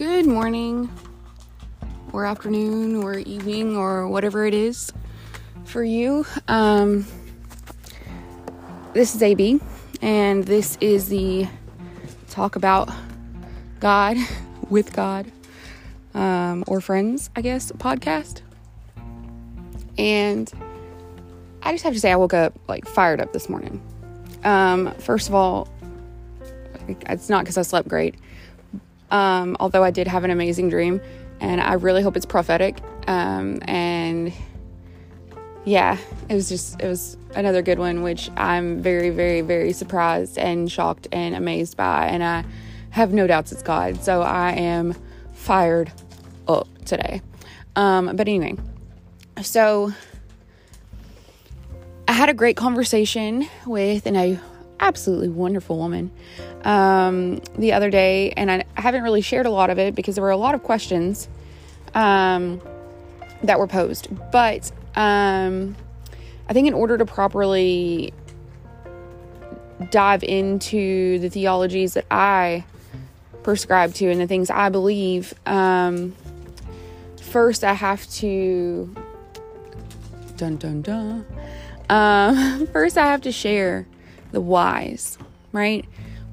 Good morning, or afternoon, or evening, or whatever it is for you. Um, this is AB, and this is the talk about God with God um, or friends, I guess, podcast. And I just have to say, I woke up like fired up this morning. Um, first of all, it's not because I slept great, um, although I did have an amazing dream, and I really hope it's prophetic. Um, and yeah, it was just, it was another good one, which I'm very, very, very surprised and shocked and amazed by. And I have no doubts it's God. So I am fired up today. Um, but anyway, so I had a great conversation with an absolutely wonderful woman um, the other day, and I haven't really shared a lot of it because there were a lot of questions um, that were posed. But um, I think in order to properly dive into the theologies that I prescribe to and the things I believe, um, first I have to dun dun dun. Um, first, I have to share the whys, right?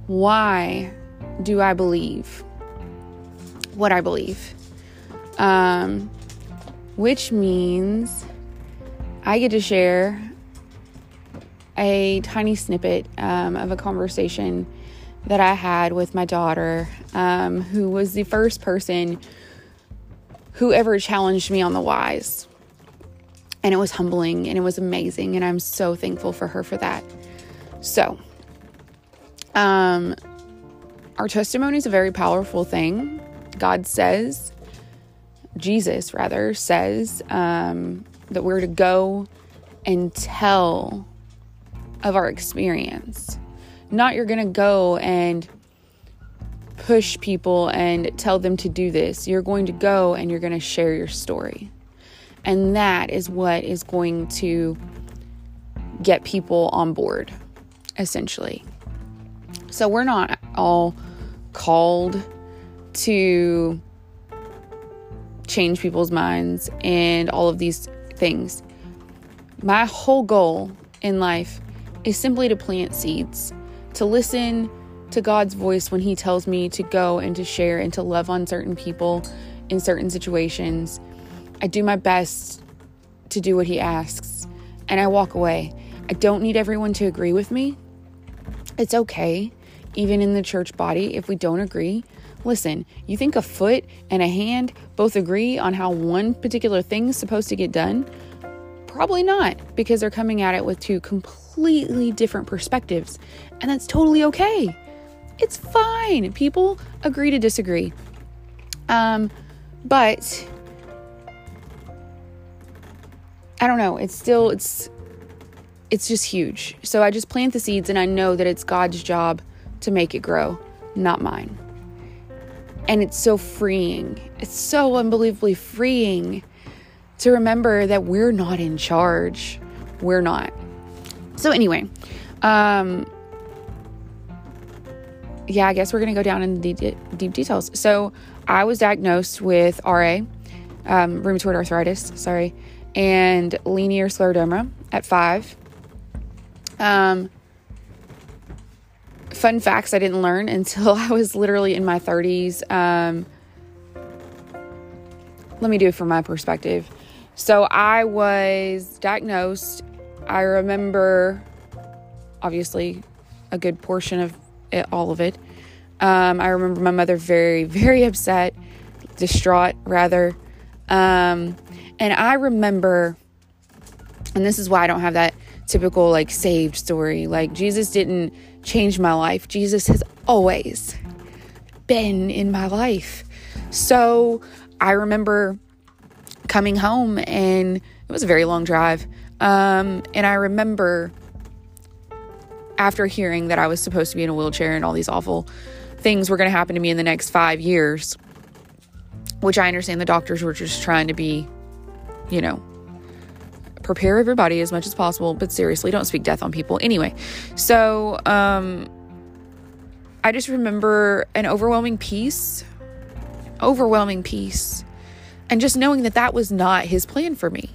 Why do I believe what I believe? Um, which means I get to share a tiny snippet um, of a conversation that I had with my daughter, um, who was the first person who ever challenged me on the whys. And it was humbling and it was amazing. And I'm so thankful for her for that. So, um, our testimony is a very powerful thing. God says, Jesus rather says, um, that we're to go and tell of our experience. Not you're going to go and push people and tell them to do this. You're going to go and you're going to share your story. And that is what is going to get people on board, essentially. So we're not all called to change people's minds and all of these things. My whole goal in life is simply to plant seeds, to listen to God's voice when He tells me to go and to share and to love on certain people in certain situations. I do my best to do what He asks and I walk away. I don't need everyone to agree with me. It's okay, even in the church body, if we don't agree. Listen, you think a foot and a hand both agree on how one particular thing is supposed to get done? Probably not, because they're coming at it with two completely different perspectives, and that's totally okay. It's fine. People agree to disagree. Um, but I don't know. It's still it's it's just huge. So I just plant the seeds and I know that it's God's job to make it grow, not mine. And it's so freeing. It's so unbelievably freeing to remember that we're not in charge. We're not. So anyway, um yeah, I guess we're going to go down in the deep, deep details. So, I was diagnosed with RA, um, rheumatoid arthritis, sorry, and linear scleroderma at five. Um, fun facts I didn't learn until I was literally in my 30s. Um, let me do it from my perspective. So I was diagnosed. I remember, obviously, a good portion of it, all of it. Um, I remember my mother very, very upset, distraught, rather. Um, and I remember, and this is why I don't have that typical like saved story. Like Jesus didn't change my life, Jesus has always been in my life. So I remember coming home and it was a very long drive. Um, and I remember after hearing that I was supposed to be in a wheelchair and all these awful things were going to happen to me in the next five years, which I understand the doctors were just trying to be, you know, prepare everybody as much as possible, but seriously, don't speak death on people. Anyway, so um, I just remember an overwhelming peace overwhelming peace. And just knowing that that was not his plan for me.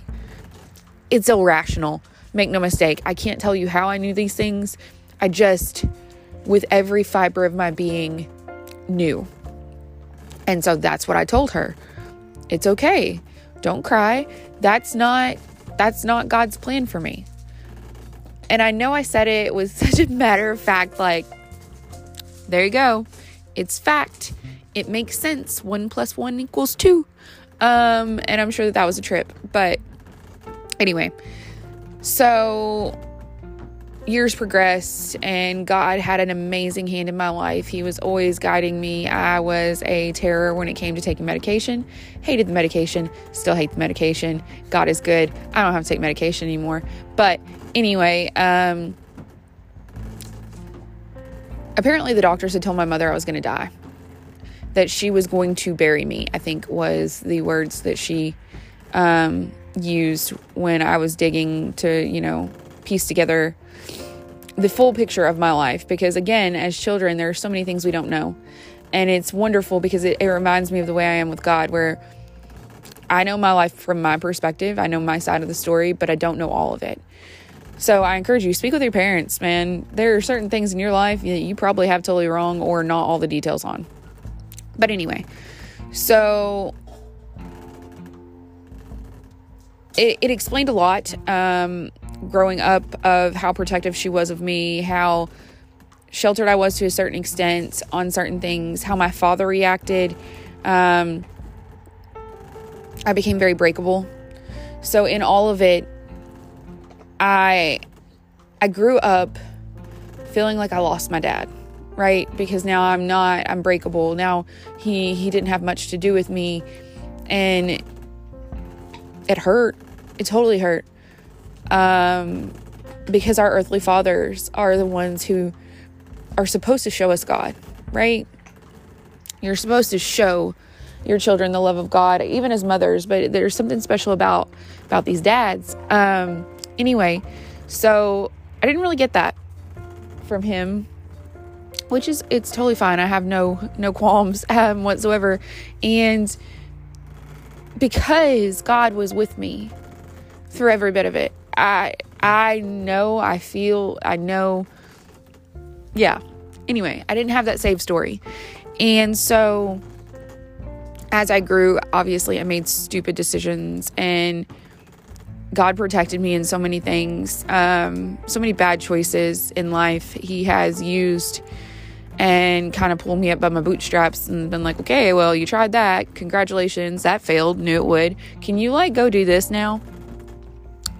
It's irrational. Make no mistake. I can't tell you how I knew these things. I just, with every fiber of my being, knew. And so that's what I told her. It's okay. Don't cry. That's not that's not God's plan for me. And I know I said it, was such a matter of fact like there you go. It's fact. It makes sense. 1 plus 1 equals 2. Um and I'm sure that that was a trip. But anyway, so years progressed and God had an amazing hand in my life. He was always guiding me. I was a terror when it came to taking medication. Hated the medication, still hate the medication. God is good. I don't have to take medication anymore. But anyway, um apparently the doctors had told my mother I was going to die. That she was going to bury me, I think was the words that she um used when I was digging to, you know, piece together the full picture of my life because again as children there are so many things we don't know. And it's wonderful because it, it, reminds me of the way i am with god where i know my life from my perspective. I know my side of the story but i don't know all of it. So i encourage you speak with your parents man. There are certain things in your life that you probably have totally wrong or not all the details on. But anyway so it, it explained a lot. Um, growing up of how protective she was of me, how sheltered I was to a certain extent on certain things, how my father reacted. Um, I became very breakable. So in all of it, I I grew up feeling like I lost my dad, right? Because now I'm not I'm breakable. Now he he didn't have much to do with me and it hurt. It totally hurt um, because our earthly fathers are the ones who are supposed to show us God, right? You're supposed to show your children the love of God, even as mothers. But there's something special about about these dads. Um, anyway, so I didn't really get that from him, which is it's totally fine. I have no no qualms um, whatsoever, and because God was with me through every bit of it, I I know, I feel, I know. Yeah. Anyway, I didn't have that save story. And so as I grew, obviously I made stupid decisions and God protected me in so many things, um, so many bad choices in life. He has used and kind of pulled me up by my bootstraps and been like, okay, well, you tried that. Congratulations. That failed. Knew it would. Can you like go do this now?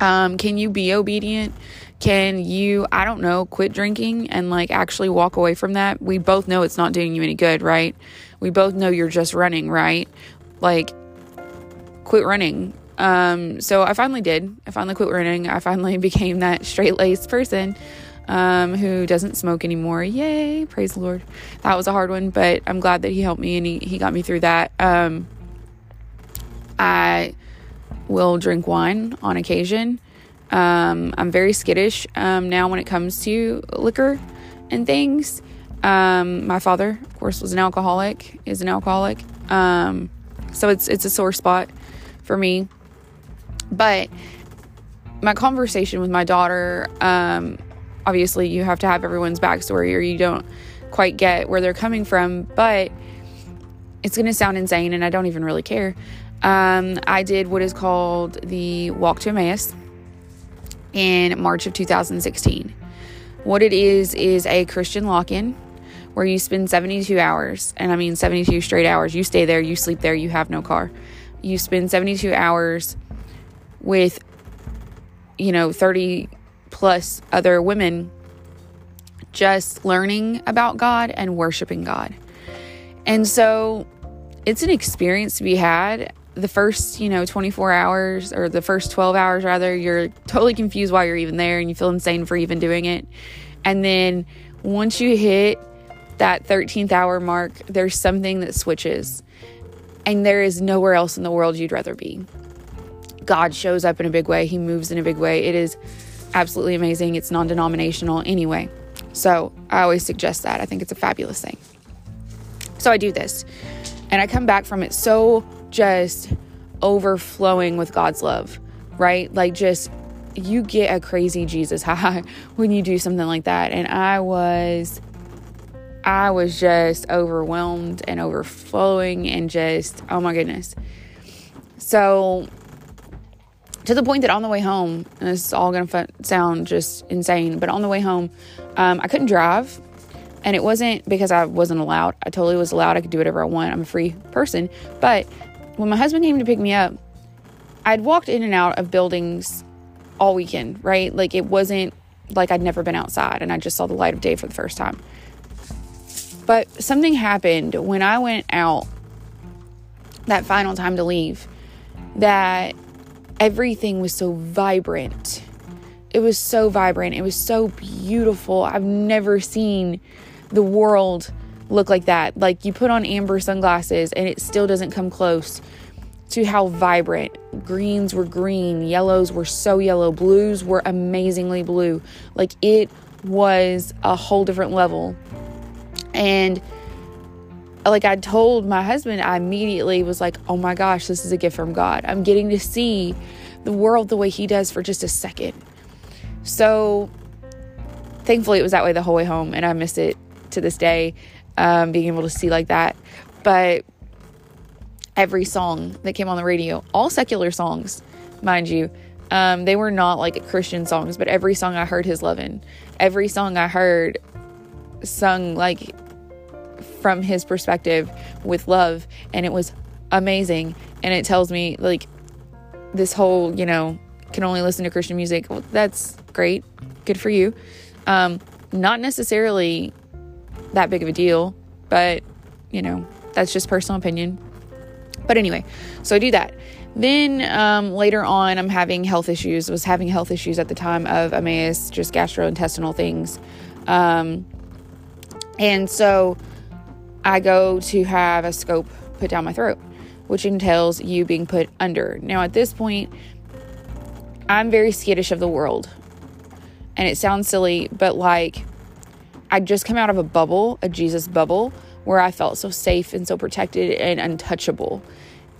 Um, can you be obedient? Can you, I don't know, quit drinking and like actually walk away from that? We both know it's not doing you any good, right? We both know you're just running, right? Like, quit running. Um, so I finally did. I finally quit running. I finally became that straight laced person um, who doesn't smoke anymore. Yay! Praise the Lord. That was a hard one, but I'm glad that He helped me and He, he got me through that. Um, I will drink wine on occasion. Um, I'm very skittish um, now when it comes to liquor and things. Um, my father, of course, was an alcoholic, is an alcoholic. Um, so it's it's a sore spot for me. But my conversation with my daughter, um, obviously, you have to have everyone's backstory, or you don't quite get where they're coming from. But it's going to sound insane, and I don't even really care. Um, I did what is called the Walk to Emmaus in March of 2016. What it is, is a Christian lock in where you spend 72 hours, and I mean 72 straight hours. You stay there, you sleep there, you have no car. You spend 72 hours with, you know, 30 plus other women just learning about God and worshiping God. And so it's an experience to be had the first, you know, 24 hours or the first 12 hours rather, you're totally confused why you're even there and you feel insane for even doing it. And then once you hit that 13th hour mark, there's something that switches. And there is nowhere else in the world you'd rather be. God shows up in a big way, He moves in a big way. It is absolutely amazing. It's non denominational anyway. So I always suggest that. I think it's a fabulous thing. So I do this. And I come back from it so just overflowing with God's love, right? Like, just you get a crazy Jesus high when you do something like that. And I was, I was just overwhelmed and overflowing and just, oh my goodness. So, to the point that on the way home, and this is all going to sound just insane, but on the way home, um, I couldn't drive. And it wasn't because I wasn't allowed. I totally was allowed. I could do whatever I want. I'm a free person. But when my husband came to pick me up, I'd walked in and out of buildings all weekend, right? Like it wasn't like I'd never been outside and I just saw the light of day for the first time. But something happened when I went out that final time to leave that everything was so vibrant. It was so vibrant. It was so beautiful. I've never seen the world look like that. Like you put on amber sunglasses and it still doesn't come close to how vibrant. Greens were green, yellows were so yellow, blues were amazingly blue. Like it was a whole different level. And like I told my husband, I immediately was like, oh my gosh, this is a gift from God. I'm getting to see the world the way He does for just a second. So thankfully, it was that way the whole way home, and I miss it to this day, um, being able to see like that. But every song that came on the radio, all secular songs, mind you, um, they were not like Christian songs, but every song I heard his love in, every song I heard sung like from his perspective with love, and it was amazing. And it tells me like this whole, you know, can only listen to Christian music. Well, that's great, good for you. Um, not necessarily that big of a deal, but you know, that's just personal opinion. But anyway, so I do that. Then um, later on, I'm having health issues. Was having health issues at the time of Emmaus, just gastrointestinal things, um, and so I go to have a scope put down my throat, which entails you being put under. Now, at this point, I'm very skittish of the world, and it sounds silly, but like I'd just come out of a bubble, a Jesus bubble, where I felt so safe and so protected and untouchable.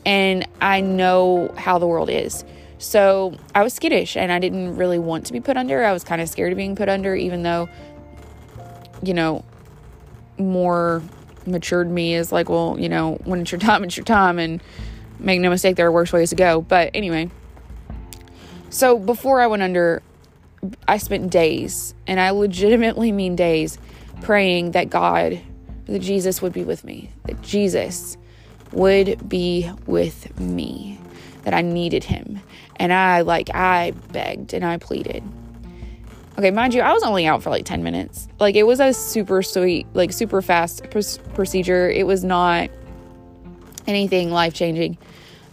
And I know how the world is. So I was skittish and I didn't really want to be put under. I was kind of scared of being put under, even though, you know, more matured me is like, well, you know, when it's your time, it's your time. And make no mistake, there are worse ways to go. But anyway, so before I went under, I spent days, and I legitimately mean days, praying that God, that Jesus would be with me, that Jesus would be with me, that I needed him. And I, like, I begged and I pleaded. Okay, mind you, I was only out for like 10 minutes. Like, it was a super sweet, like, super fast pr- procedure. It was not anything life changing.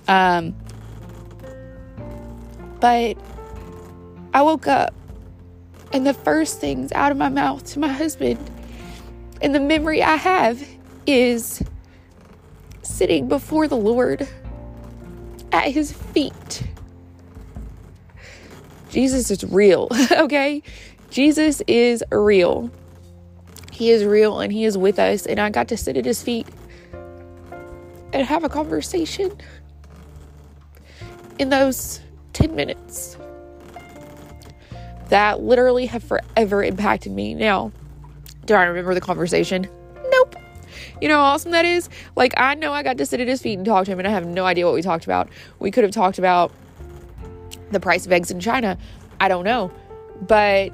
Um, but I woke up and the first things out of my mouth to my husband and the memory I have is sitting before the Lord at his feet. Jesus is real, okay? Jesus is real. He is real and he is with us. And I got to sit at his feet and have a conversation in those 10 minutes that literally have forever impacted me. Now, do I remember the conversation? Nope. You know how awesome that is? Like, I know I got to sit at his feet and talk to him, and I have no idea what we talked about. We could have talked about the price of eggs in China. I don't know. But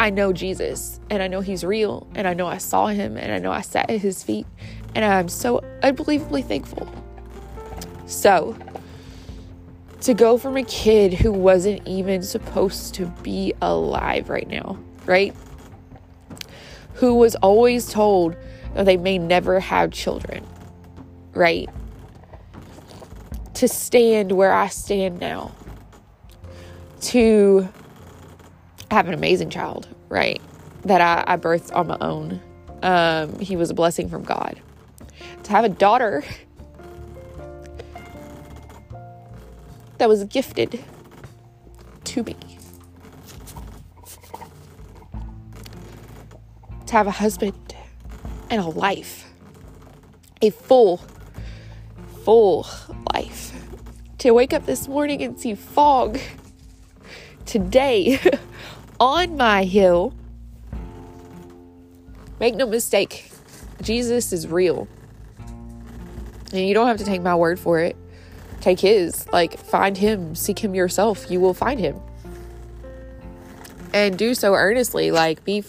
I know Jesus, and I know he's real, and I know I saw him, and I know I sat at his feet, and I'm so unbelievably thankful. So, to go from a kid who wasn't even supposed to be alive right now, right? Who was always told that they may never have children, right? To stand where I stand now, to have an amazing child, right? That I, I birthed on my own. Um, he was a blessing from God. To have a daughter that was gifted to me. To have a husband and a life a full, full life. To wake up this morning and see fog today on my hill. Make no mistake, Jesus is real. And you don't have to take my word for it. Take his. Like, find him, seek him yourself. You will find him. And do so earnestly. Like, be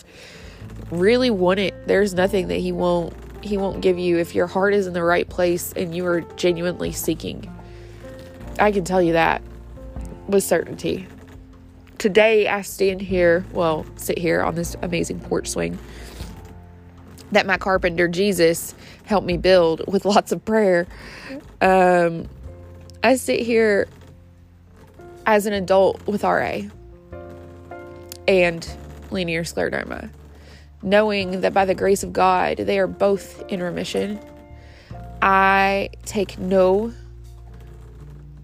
really want it. There's nothing that he won't he won't give you if your heart is in the right place and you are genuinely seeking. I can tell you that with certainty. Today I stand here, well, sit here on this amazing porch swing that my carpenter Jesus helped me build with lots of prayer. Um, I sit here as an adult with RA and linear scleroderma, knowing that by the grace of God, they are both in remission. I take no,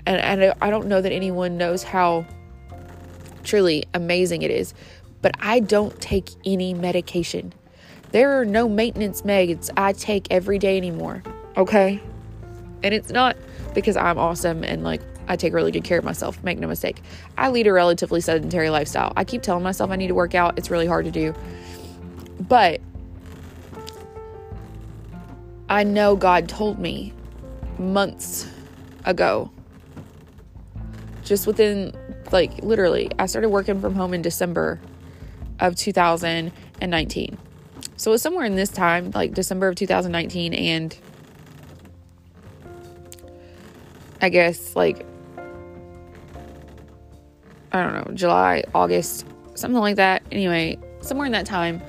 and, and I don't know that anyone knows how truly amazing it is, but I don't take any medication. There are no maintenance meds I take every day anymore, okay? And it's not because I'm awesome and like I take really good care of myself. Make no mistake. I lead a relatively sedentary lifestyle. I keep telling myself I need to work out. It's really hard to do. But I know God told me months ago, just within like literally, I started working from home in December of 2019. So it was somewhere in this time, like December of 2019, and I guess like I don't know, July, August, something like that. Anyway, somewhere in that time,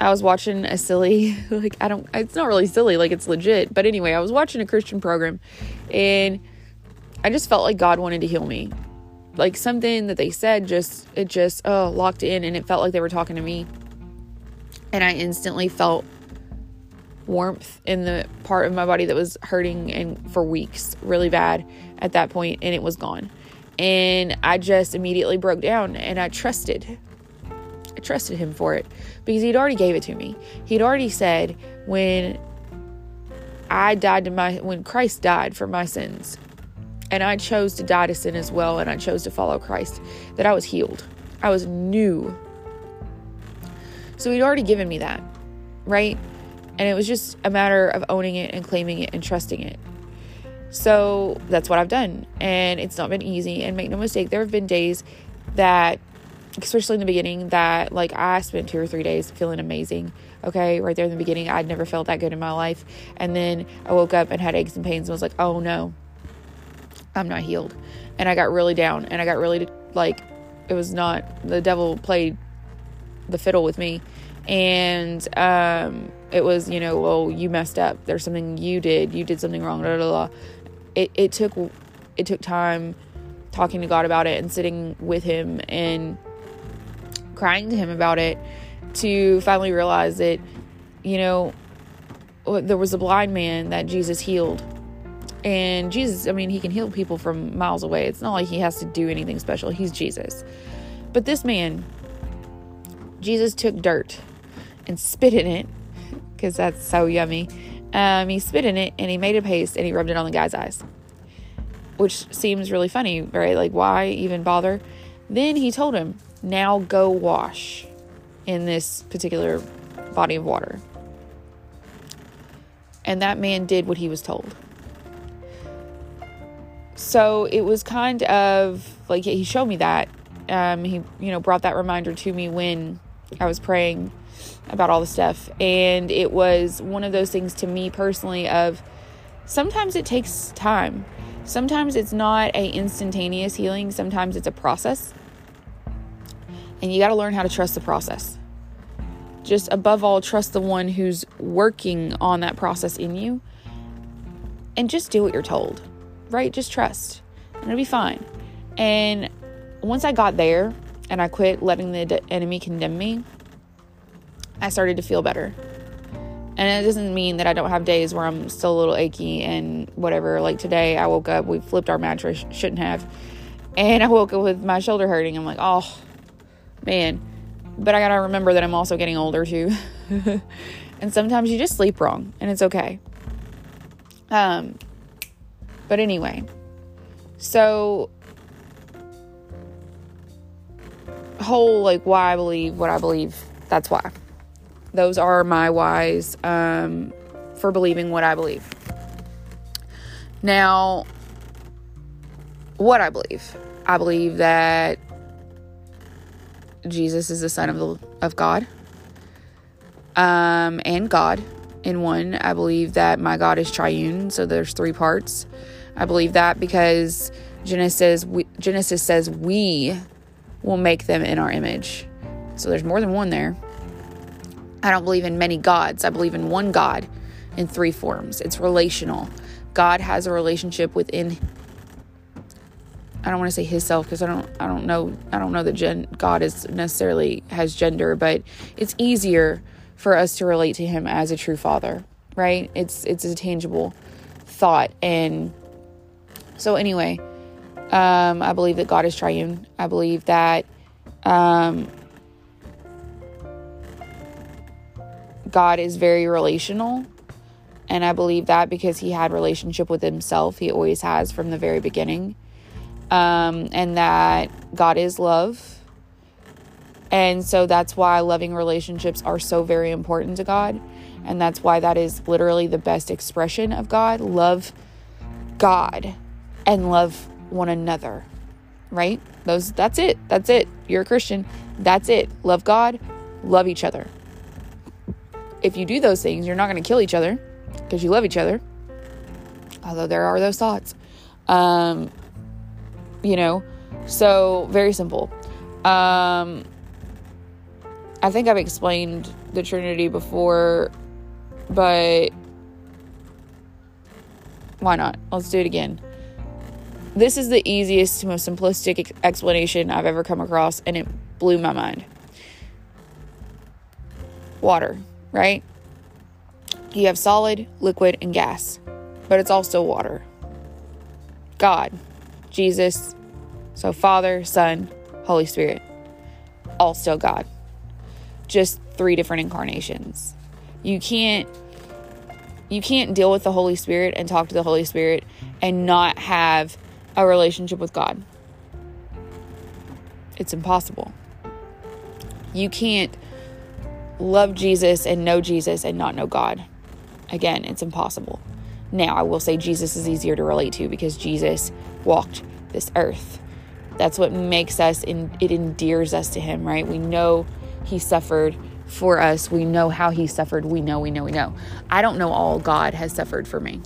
I was watching a silly, like, I don't, it's not really silly, like, it's legit. But anyway, I was watching a Christian program and I just felt like God wanted to heal me. Like, something that they said just, it just, oh, locked in and it felt like they were talking to me. And I instantly felt warmth in the part of my body that was hurting and for weeks really bad at that point and it was gone. And i just immediately broke down and i trusted i trusted him for it because he'd already gave it to me. He'd already said when i died to my when christ died for my sins and i chose to die to sin as well and i chose to follow christ that i was healed. I was new. So he'd already given me that right and it was just a matter of owning it and claiming it and trusting it. So that's what I've done. And it's not been easy. And make no mistake, there have been days that, especially in the beginning, that like I spent two or three days feeling amazing. Okay, right there in the beginning, I'd never felt that good in my life. And then I woke up and had aches and pains and was like, oh no, I'm not healed. And I got really down and I got really like, it was not, the devil played the fiddle with me. And, um, it was, you know, well, you messed up. There's something you did. You did something wrong. Blah, blah, blah. It, it took it took time talking to God about it and sitting with Him and crying to Him about it to finally realize that, you know, there was a blind man that Jesus healed. And Jesus, I mean, he can heal people from miles away. It's not like he has to do anything special. He's Jesus. But this man, Jesus took dirt and spit in it because that's so yummy. Um, he spit in it and he made a paste and he rubbed it on the guy's eyes, which seems really funny, right? Like, why even bother? Then he told him, Now go wash in this particular body of water. And that man did what he was told. So it was kind of like he showed me that. Um, he, you know, brought that reminder to me when I was praying about all the stuff. And it was one of those things to me personally of sometimes it takes time. Sometimes it's not a instantaneous healing, sometimes it's a process. And you got to learn how to trust the process. Just above all, trust the one who's working on that process in you. And just do what you're told, right? Just trust, and it'll be fine. And once I got there and I quit letting the enemy condemn me, I started to feel better. And it doesn't mean that I don't have days where I'm still a little achy and whatever. Like today, I woke up, we flipped our mattress, shouldn't have. And I woke up with my shoulder hurting. I'm like, oh, man. But I gotta remember that I'm also getting older too. and sometimes you just sleep wrong, and it's okay. Um, but anyway, so whole like why I believe what I believe. That's why. Those are my whys um, for believing what I believe. Now, what I believe. I believe that Jesus is the Son of, the, of God um, and God in one. I believe that my God is triune, so there's three parts. I believe that because Genesis we, Genesis says we will make them in our image. So there's more than one there. I don't believe in many gods. I believe in one God in three forms. It's relational. God has a relationship within I don't want to say his self because I don't I don't know I don't know that gen, God is necessarily has gender, but it's easier for us to relate to him as a true father, right? It's it's a tangible thought and so anyway, um, I believe that God is triune. I believe that um, God is very relational. And I believe that because he had relationship with himself, he always has from the very beginning. Um, and that God is love. And so that's why loving relationships are so very important to God. And that's why that is literally the best expression of God. Love God and love one another. Right? Those that's it. That's it. You're a Christian. That's it. Love God, love each other. If you do those things, you're not going to kill each other because you love each other. Although there are those thoughts. Um you know, so very simple. Um I think I've explained the Trinity before, but why not? Let's do it again. This is the easiest, most simplistic explanation I've ever come across, and it blew my mind. Water, right? You have solid, liquid, and gas, but it's also water. God, Jesus, so Father, Son, Holy Spirit, all still God. Just three different incarnations. You can't you can't deal with the Holy Spirit and talk to the Holy Spirit and not have a relationship with God. It's impossible. You can't love Jesus and know Jesus and not know God. Again, it's impossible. Now, I will say Jesus is easier to relate to because Jesus walked this earth. That's what makes us, and it endears us to Him, right? We know He suffered for us. We know how He suffered. We know, we know, we know. I don't know all God has suffered for me.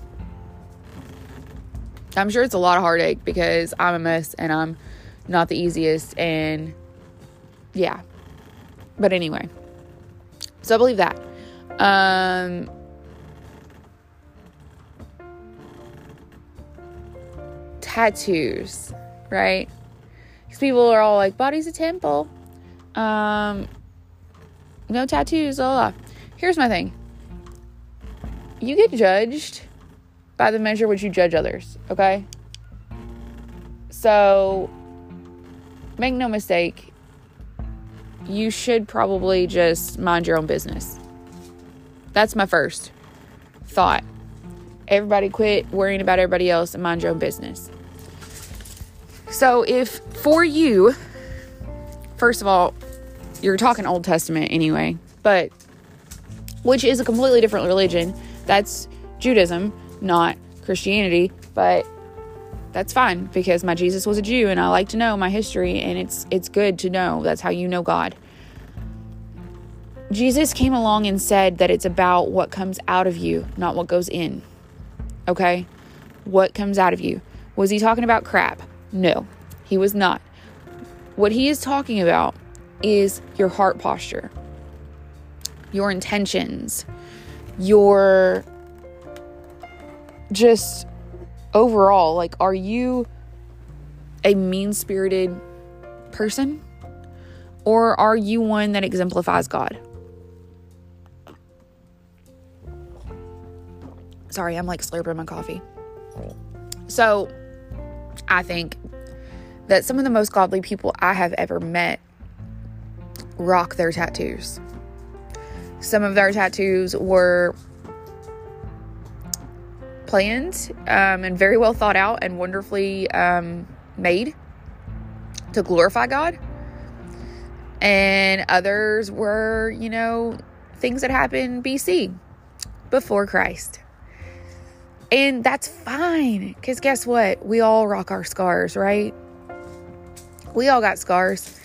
I'm sure it's a lot of heartache because I'm a mess and I'm not the easiest. And yeah. But anyway, so I believe that. Um, tattoos, right? Because people are all like, body's a temple. Um, no tattoos, blah, blah. Here's my thing you get judged by the measure which you judge others, okay? So, make no mistake, you should probably just mind your own business. That's my first thought. Everybody quit worrying about everybody else and mind your own business. So, if for you, first of all, you're talking Old Testament anyway, but which is a completely different religion, that's Judaism not Christianity, but that's fine because my Jesus was a Jew and I like to know my history and it's it's good to know. That's how you know God. Jesus came along and said that it's about what comes out of you, not what goes in. Okay? What comes out of you. Was he talking about crap? No, he was not. What he is talking about is your heart posture, your intentions, your just overall, like, are you a mean spirited person? Or are you one that exemplifies God? Sorry, I'm like slurping my coffee. So, I think that some of the most godly people I have ever met rock their tattoos. Some of their tattoos were planned um, and very well thought out and wonderfully um, made to glorify God. And others were, you know, things that happened BC before Christ. And that's fine because guess what? We all rock our scars, right? We all got scars.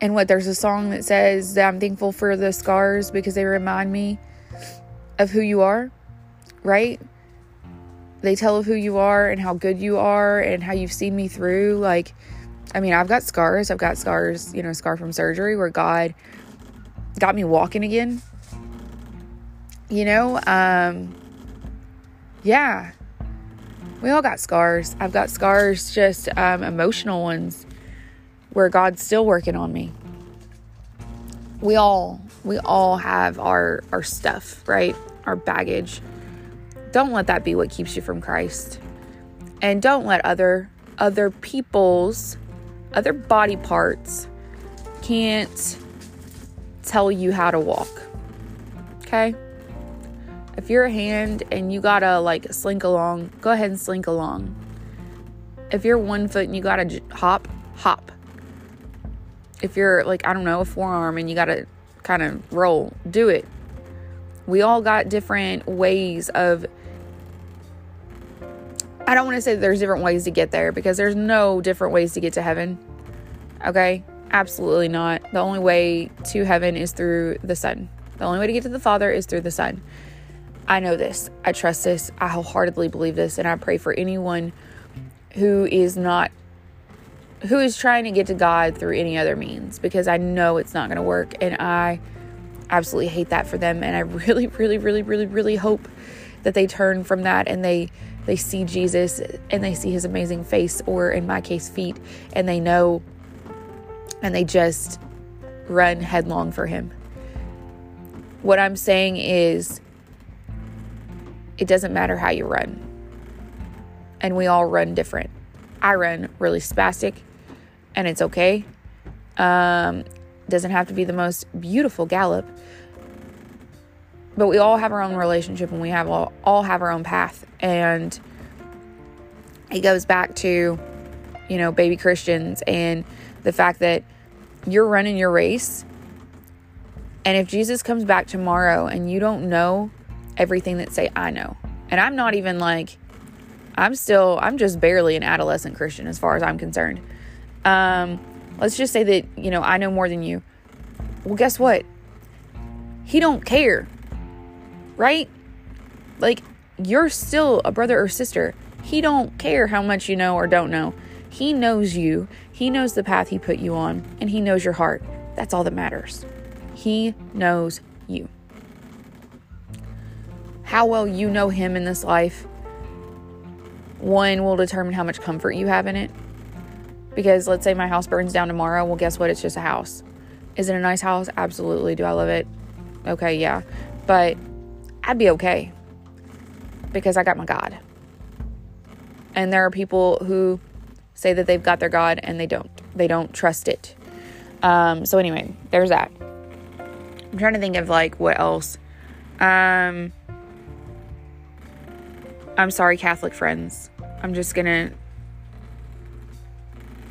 And what there's a song that says that I'm thankful for the scars because they remind me of who you are, right? They tell of who you are and how good you are and how you've seen me through. Like, I mean, I've got scars. I've got scars, you know, scar from surgery where God got me walking again. You know, um, yeah, we all got scars. I've got scars, just um, emotional ones where God's still working on me. We all we all have our our stuff, right? Our baggage. Don't let that be what keeps you from Christ. And don't let other other people's other body parts can't tell you how to walk. Okay? If you're a hand and you gotta like slink along, go ahead and slink along. If you're one foot and you gotta hop, hop if you're like, I don't know, a forearm and you got to kind of roll, do it. We all got different ways of. I don't want to say there's different ways to get there because there's no different ways to get to heaven. Okay? Absolutely not. The only way to heaven is through the Son. The only way to get to the Father is through the Son. I know this. I trust this. I wholeheartedly believe this. And I pray for anyone who is not who is trying to get to God through any other means because I know it's not going to work. And I absolutely hate that for them. And I really, really, really, really, really hope that they turn from that and they they see Jesus and they see his amazing face or in my case feet and they know and they just run headlong for him. What I'm saying is it doesn't matter how you run. And we all run different. I run really spastic and it's okay. Um, doesn't have to be the most beautiful gallop, but we all have our own relationship and we have all, all have our own path. And it goes back to, you know, baby Christians and the fact that you're running your race. And if Jesus comes back tomorrow and you don't know everything that say I know, and I'm not even like, I'm still, I'm just barely an adolescent Christian as far as I'm concerned. Um, let's just say that, you know, I know more than you. Well, guess what? He don't care. Right? Like you're still a brother or sister. He don't care how much you know or don't know. He knows you. He knows the path he put you on and he knows your heart. That's all that matters. He knows you. How well you know him in this life, one will determine how much comfort you have in it, because let's say my house burns down tomorrow. Well, guess what? It's just a house. Is it a nice house? Absolutely. Do I love it? Okay, yeah. But I'd be okay because I got my God. And there are people who say that they've got their God and they don't. They don't trust it. Um, so anyway, there's that. I'm trying to think of like what else. Um, I'm sorry, Catholic friends. I'm just gonna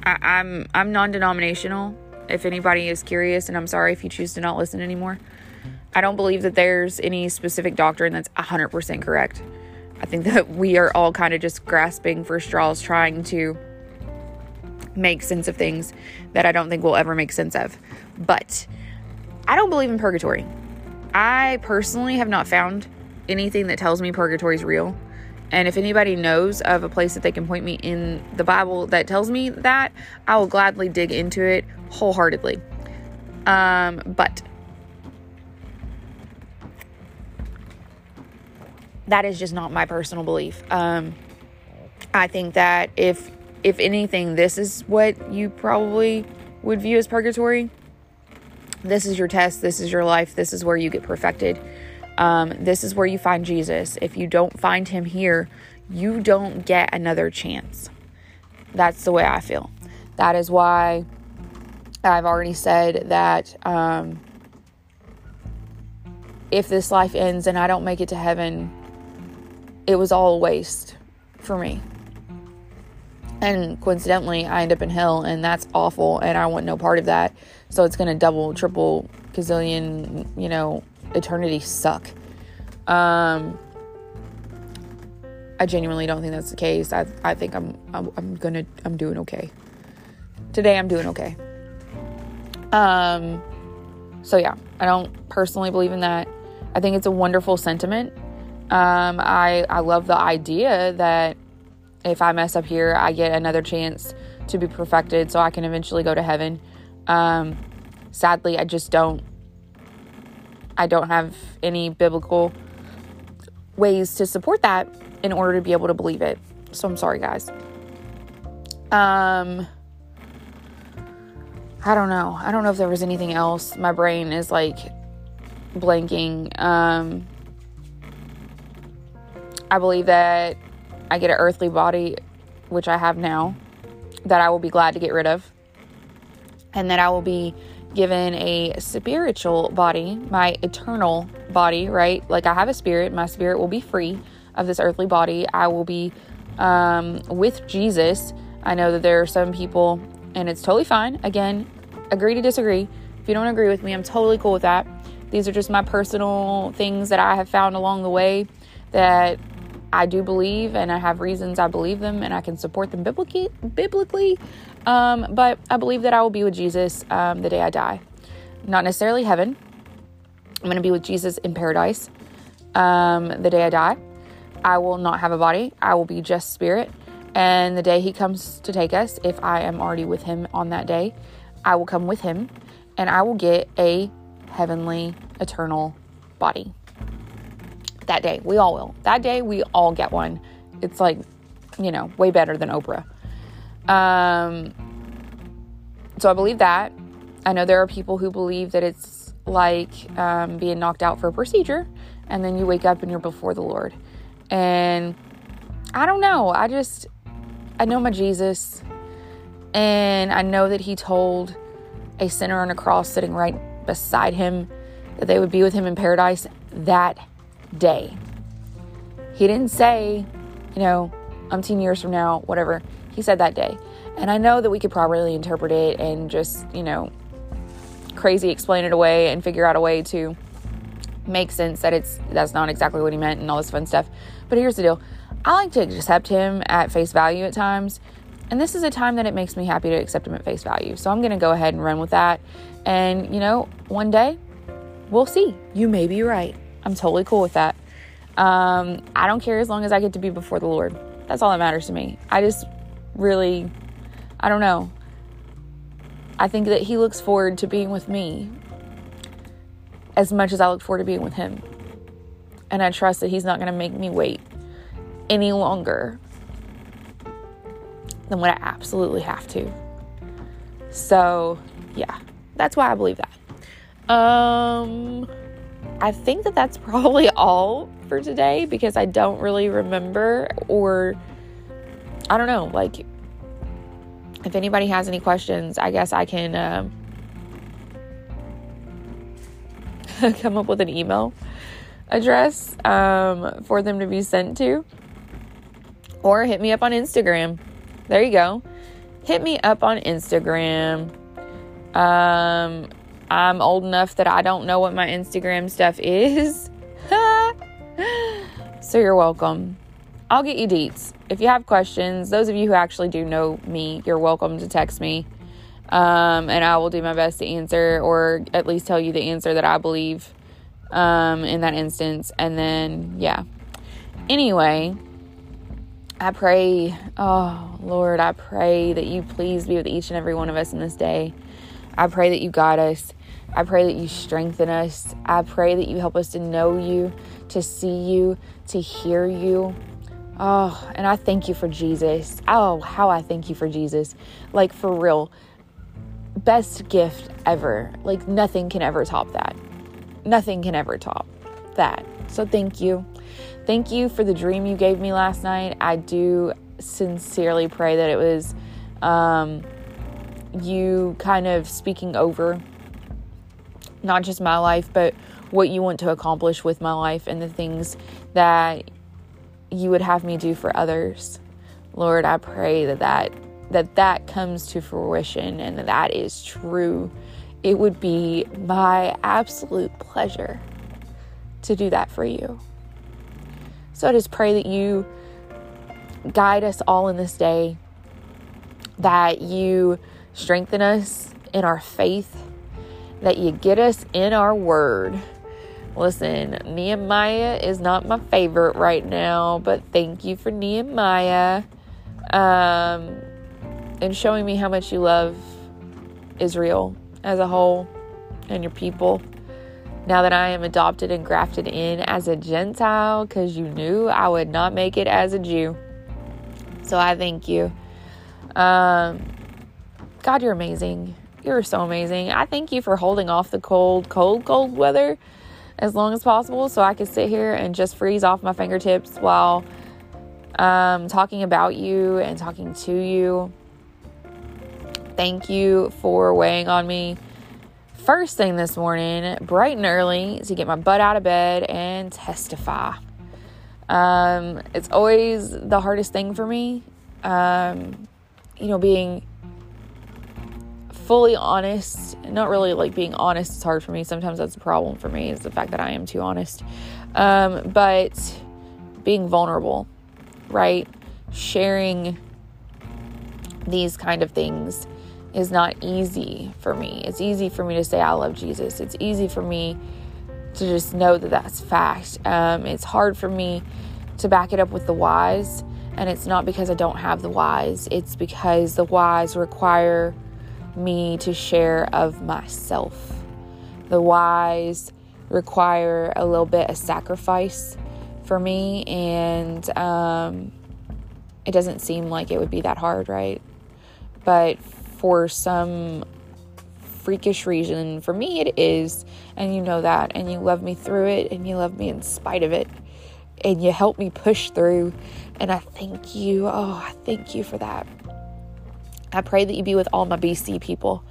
I, I'm I'm non-denominational. If anybody is curious, and I'm sorry if you choose to not listen anymore. I don't believe that there's any specific doctrine that's 100% correct. I think that we are all kind of just grasping for straws, trying to make sense of things that I don't think we'll ever make sense of. But I don't believe in purgatory. I personally have not found anything that tells me purgatory is real. And if anybody knows of a place that they can point me in the Bible that tells me that, I will gladly dig into it wholeheartedly. Um, but that is just not my personal belief. Um, I think that if if anything, this is what you probably would view as purgatory. This is your test. This is your life. This is where you get perfected. Um, this is where you find Jesus. If you don't find him here, you don't get another chance. That's the way I feel. That is why I've already said that um, if this life ends and I don't make it to heaven, it was all a waste for me. And coincidentally, I end up in hell, and that's awful, and I want no part of that. So it's going to double, triple, gazillion, you know, eternity suck. Um, I genuinely don't think that's the case. I, I think I'm, I'm, I'm gonna, I'm doing okay. Today, I'm doing okay. Um, so yeah, I don't personally believe in that. I think it's a wonderful sentiment. Um, I I love the idea that if I mess up here, I get another chance to be perfected, so I can eventually go to heaven. Um, sadly, I just don't. I don't have any biblical ways to support that in order to be able to believe it. So I'm sorry, guys. Um, I don't know. I don't know if there was anything else. My brain is like blanking. Um, I believe that I get an earthly body, which I have now, that I will be glad to get rid of, and that I will be given a spiritual body, my eternal body, right? Like I have a spirit, my spirit will be free of this earthly body. I will be um, with Jesus. I know that there are some people, and it's totally fine. Again, agree to disagree. If you don't agree with me, I'm totally cool with that. These are just my personal things that I have found along the way that I do believe, and I have reasons I believe them, and I can support them biblically. Um, but I believe that I will be with Jesus um, the day I die. Not necessarily heaven. I'm going to be with Jesus in paradise um, the day I die. I will not have a body. I will be just spirit. And the day He comes to take us, if I am already with Him on that day, I will come with Him, and I will get a heavenly, eternal body. That day, we all will. That day, we all get one. It's like, you know, way better than Oprah. Um, so I believe that. I know there are people who believe that it's like um, being knocked out for a procedure, and then you wake up and you're before the Lord. And I don't know. I just, I know my Jesus, and I know that He told a sinner on a cross sitting right beside him, that they would be with him in paradise that day. He didn't say, you know, umpteen years from now, whatever. He said that day. And I know that we could probably interpret it and just, you know, crazy explain it away and figure out a way to make sense that it's that's not exactly what he meant and all this fun stuff. But here's the deal. I like to accept him at face value at times. And this is a time that it makes me happy to accept him at face value. So I'm going to go ahead and run with that. And, you know, one day we'll see. You may be right. I'm totally cool with that. Um, I don't care as long as I get to be before the Lord. That's all that matters to me. I just really, I don't know. I think that He looks forward to being with me as much as I look forward to being with Him. And I trust that He's not going to make me wait any longer than what I absolutely have to. So, yeah that's why I believe that. Um, I think that that's probably all for today because I don't really remember or I don't know. Like, if anybody has any questions, I guess I can um, come up with an email address um, for them to be sent to, or hit me up on Instagram. There you go. Hit me up on Instagram um, I'm old enough that I don't know what my Instagram stuff is. so you're welcome. I'll get you deets. If you have questions, those of you who actually do know me, you're welcome to text me. Um, and I will do my best to answer or at least tell you the answer that I believe um, in that instance. And then, yeah. Anyway, I pray, oh Lord, I pray that you please be with each and every one of us in this day. I pray that you guide us. I pray that you strengthen us. I pray that you help us to know you, to see you, to hear you. Oh, and I thank you for Jesus. Oh, how I thank you for Jesus. Like, for real. Best gift ever. Like, nothing can ever top that. Nothing can ever top that. So, thank you. Thank you for the dream you gave me last night. I do sincerely pray that it was um, you kind of speaking over not just my life, but what you want to accomplish with my life and the things that you would have me do for others. Lord, I pray that that that that comes to fruition and that that is true. It would be my absolute pleasure to do that for you. So I just pray that you guide us all in this day, that you strengthen us in our faith, that you get us in our word. Listen, Nehemiah is not my favorite right now, but thank you for Nehemiah um, and showing me how much you love Israel as a whole and your people. Now that I am adopted and grafted in as a Gentile, because you knew I would not make it as a Jew. So I thank you. Um, God, you're amazing. You're so amazing. I thank you for holding off the cold, cold, cold weather as long as possible so I could sit here and just freeze off my fingertips while um, talking about you and talking to you. Thank you for weighing on me first thing this morning, bright and early, to get my butt out of bed and testify. Um, it's always the hardest thing for me. Um, you know, being fully honest, not really like being honest is hard for me. Sometimes that's a problem for me, is the fact that I am too honest. Um, but being vulnerable, right? Sharing these kind of things is not easy for me. It's easy for me to say I love Jesus. It's easy for me to just know that that's fact. Um, it's hard for me to back it up with the whys, and it's not because I don't have the whys. It's because the whys require me to share of myself. The whys require a little bit of sacrifice for me, and um, it doesn't seem like it would be that hard, right? But for some freakish reason. For me, it is. And you know that. And you love me through it. And you love me in spite of it. And you help me push through. And I thank you. Oh, I thank you for that. I pray that you be with all my BC people,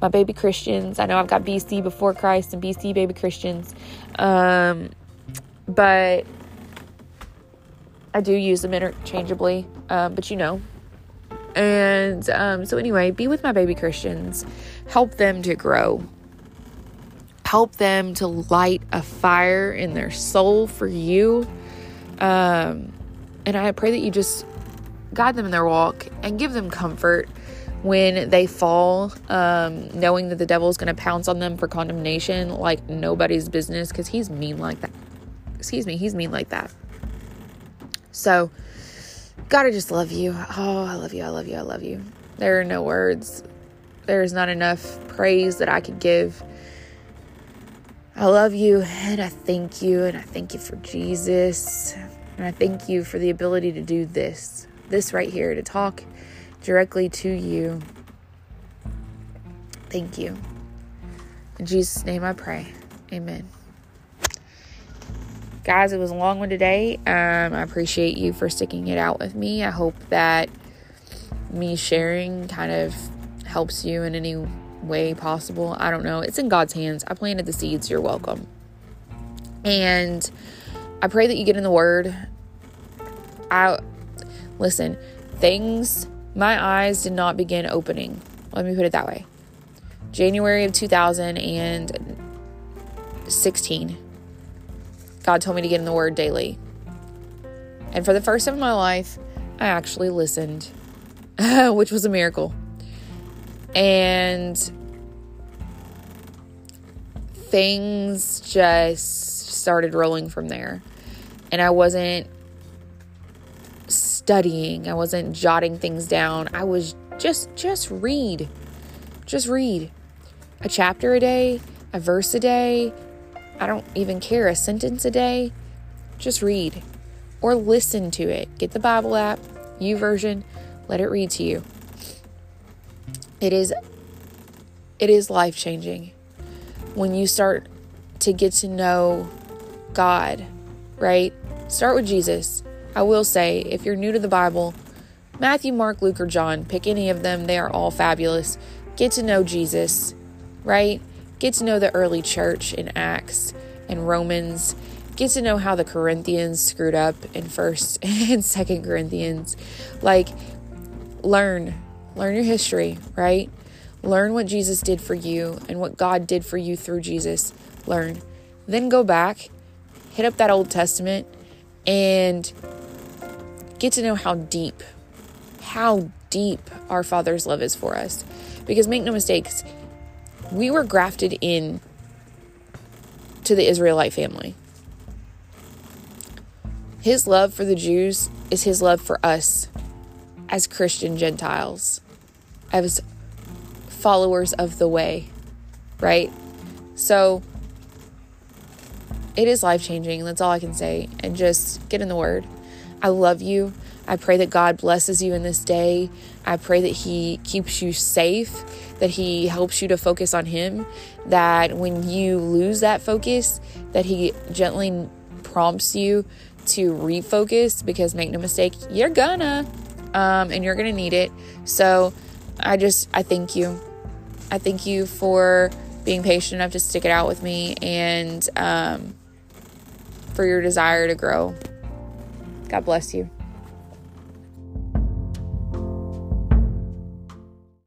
my baby Christians. I know I've got BC before Christ and BC baby Christians. Um, but I do use them interchangeably. Um, but you know, and um, so, anyway, be with my baby Christians, help them to grow, help them to light a fire in their soul for you. Um, and I pray that you just guide them in their walk and give them comfort when they fall, um, knowing that the devil is going to pounce on them for condemnation like nobody's business because he's mean like that. Excuse me, he's mean like that. So, God, I just love you. Oh, I love you. I love you. I love you. There are no words. There is not enough praise that I could give. I love you and I thank you and I thank you for Jesus. And I thank you for the ability to do this, this right here, to talk directly to you. Thank you. In Jesus' name I pray. Amen guys, it was a long one today. Um, I appreciate you for sticking it out with me. I hope that me sharing kind of helps you in any way possible. I don't know. It's in God's hands. I planted the seeds. You're welcome. And I pray that you get in the Word. I listen. Things my eyes did not begin opening. Let me put it that way. January of 2016 God told me to get in the Word daily. And for the first time in my life, I actually listened, which was a miracle. And things just started rolling from there. And I wasn't studying, I wasn't jotting things down. I was just just read. Just read. A chapter a day, a verse a day, I don't even care, a sentence a day, just read or listen to it. Get the Bible app, YouVersion, let it read to you. It is it is life-changing when you start to get to know God, right? Start with Jesus. I will say, if you're new to the Bible, Matthew, Mark, Luke, or John, pick any of them. They are all fabulous. Get to know Jesus, right? Get to know the early church in Acts. and Romans. Get to know how the Corinthians screwed up in 1st and 2nd Corinthians. Like, learn. Learn your history, right? Learn what Jesus did for you and what God did for you through Jesus. Learn. Then go back, hit up that Old Testament, and get to know how deep, how deep our Father's love is for us. Because make no mistakes, we were grafted in to the Israelite family. His love for the Jews is his love for us as Christian Gentiles, as followers of the way, right? So it is life changing. That's all I can say. And just get in the Word. I love you. I pray that God blesses you in this day. I pray that He keeps you safe, that He helps you to focus on Him, that when you lose that focus, that He gently prompts you to refocus because make no mistake, you're gonna, um, and you're gonna need it. So I just, I thank you. I thank you for being patient enough to stick it out with me and um, for your desire to grow. God bless you.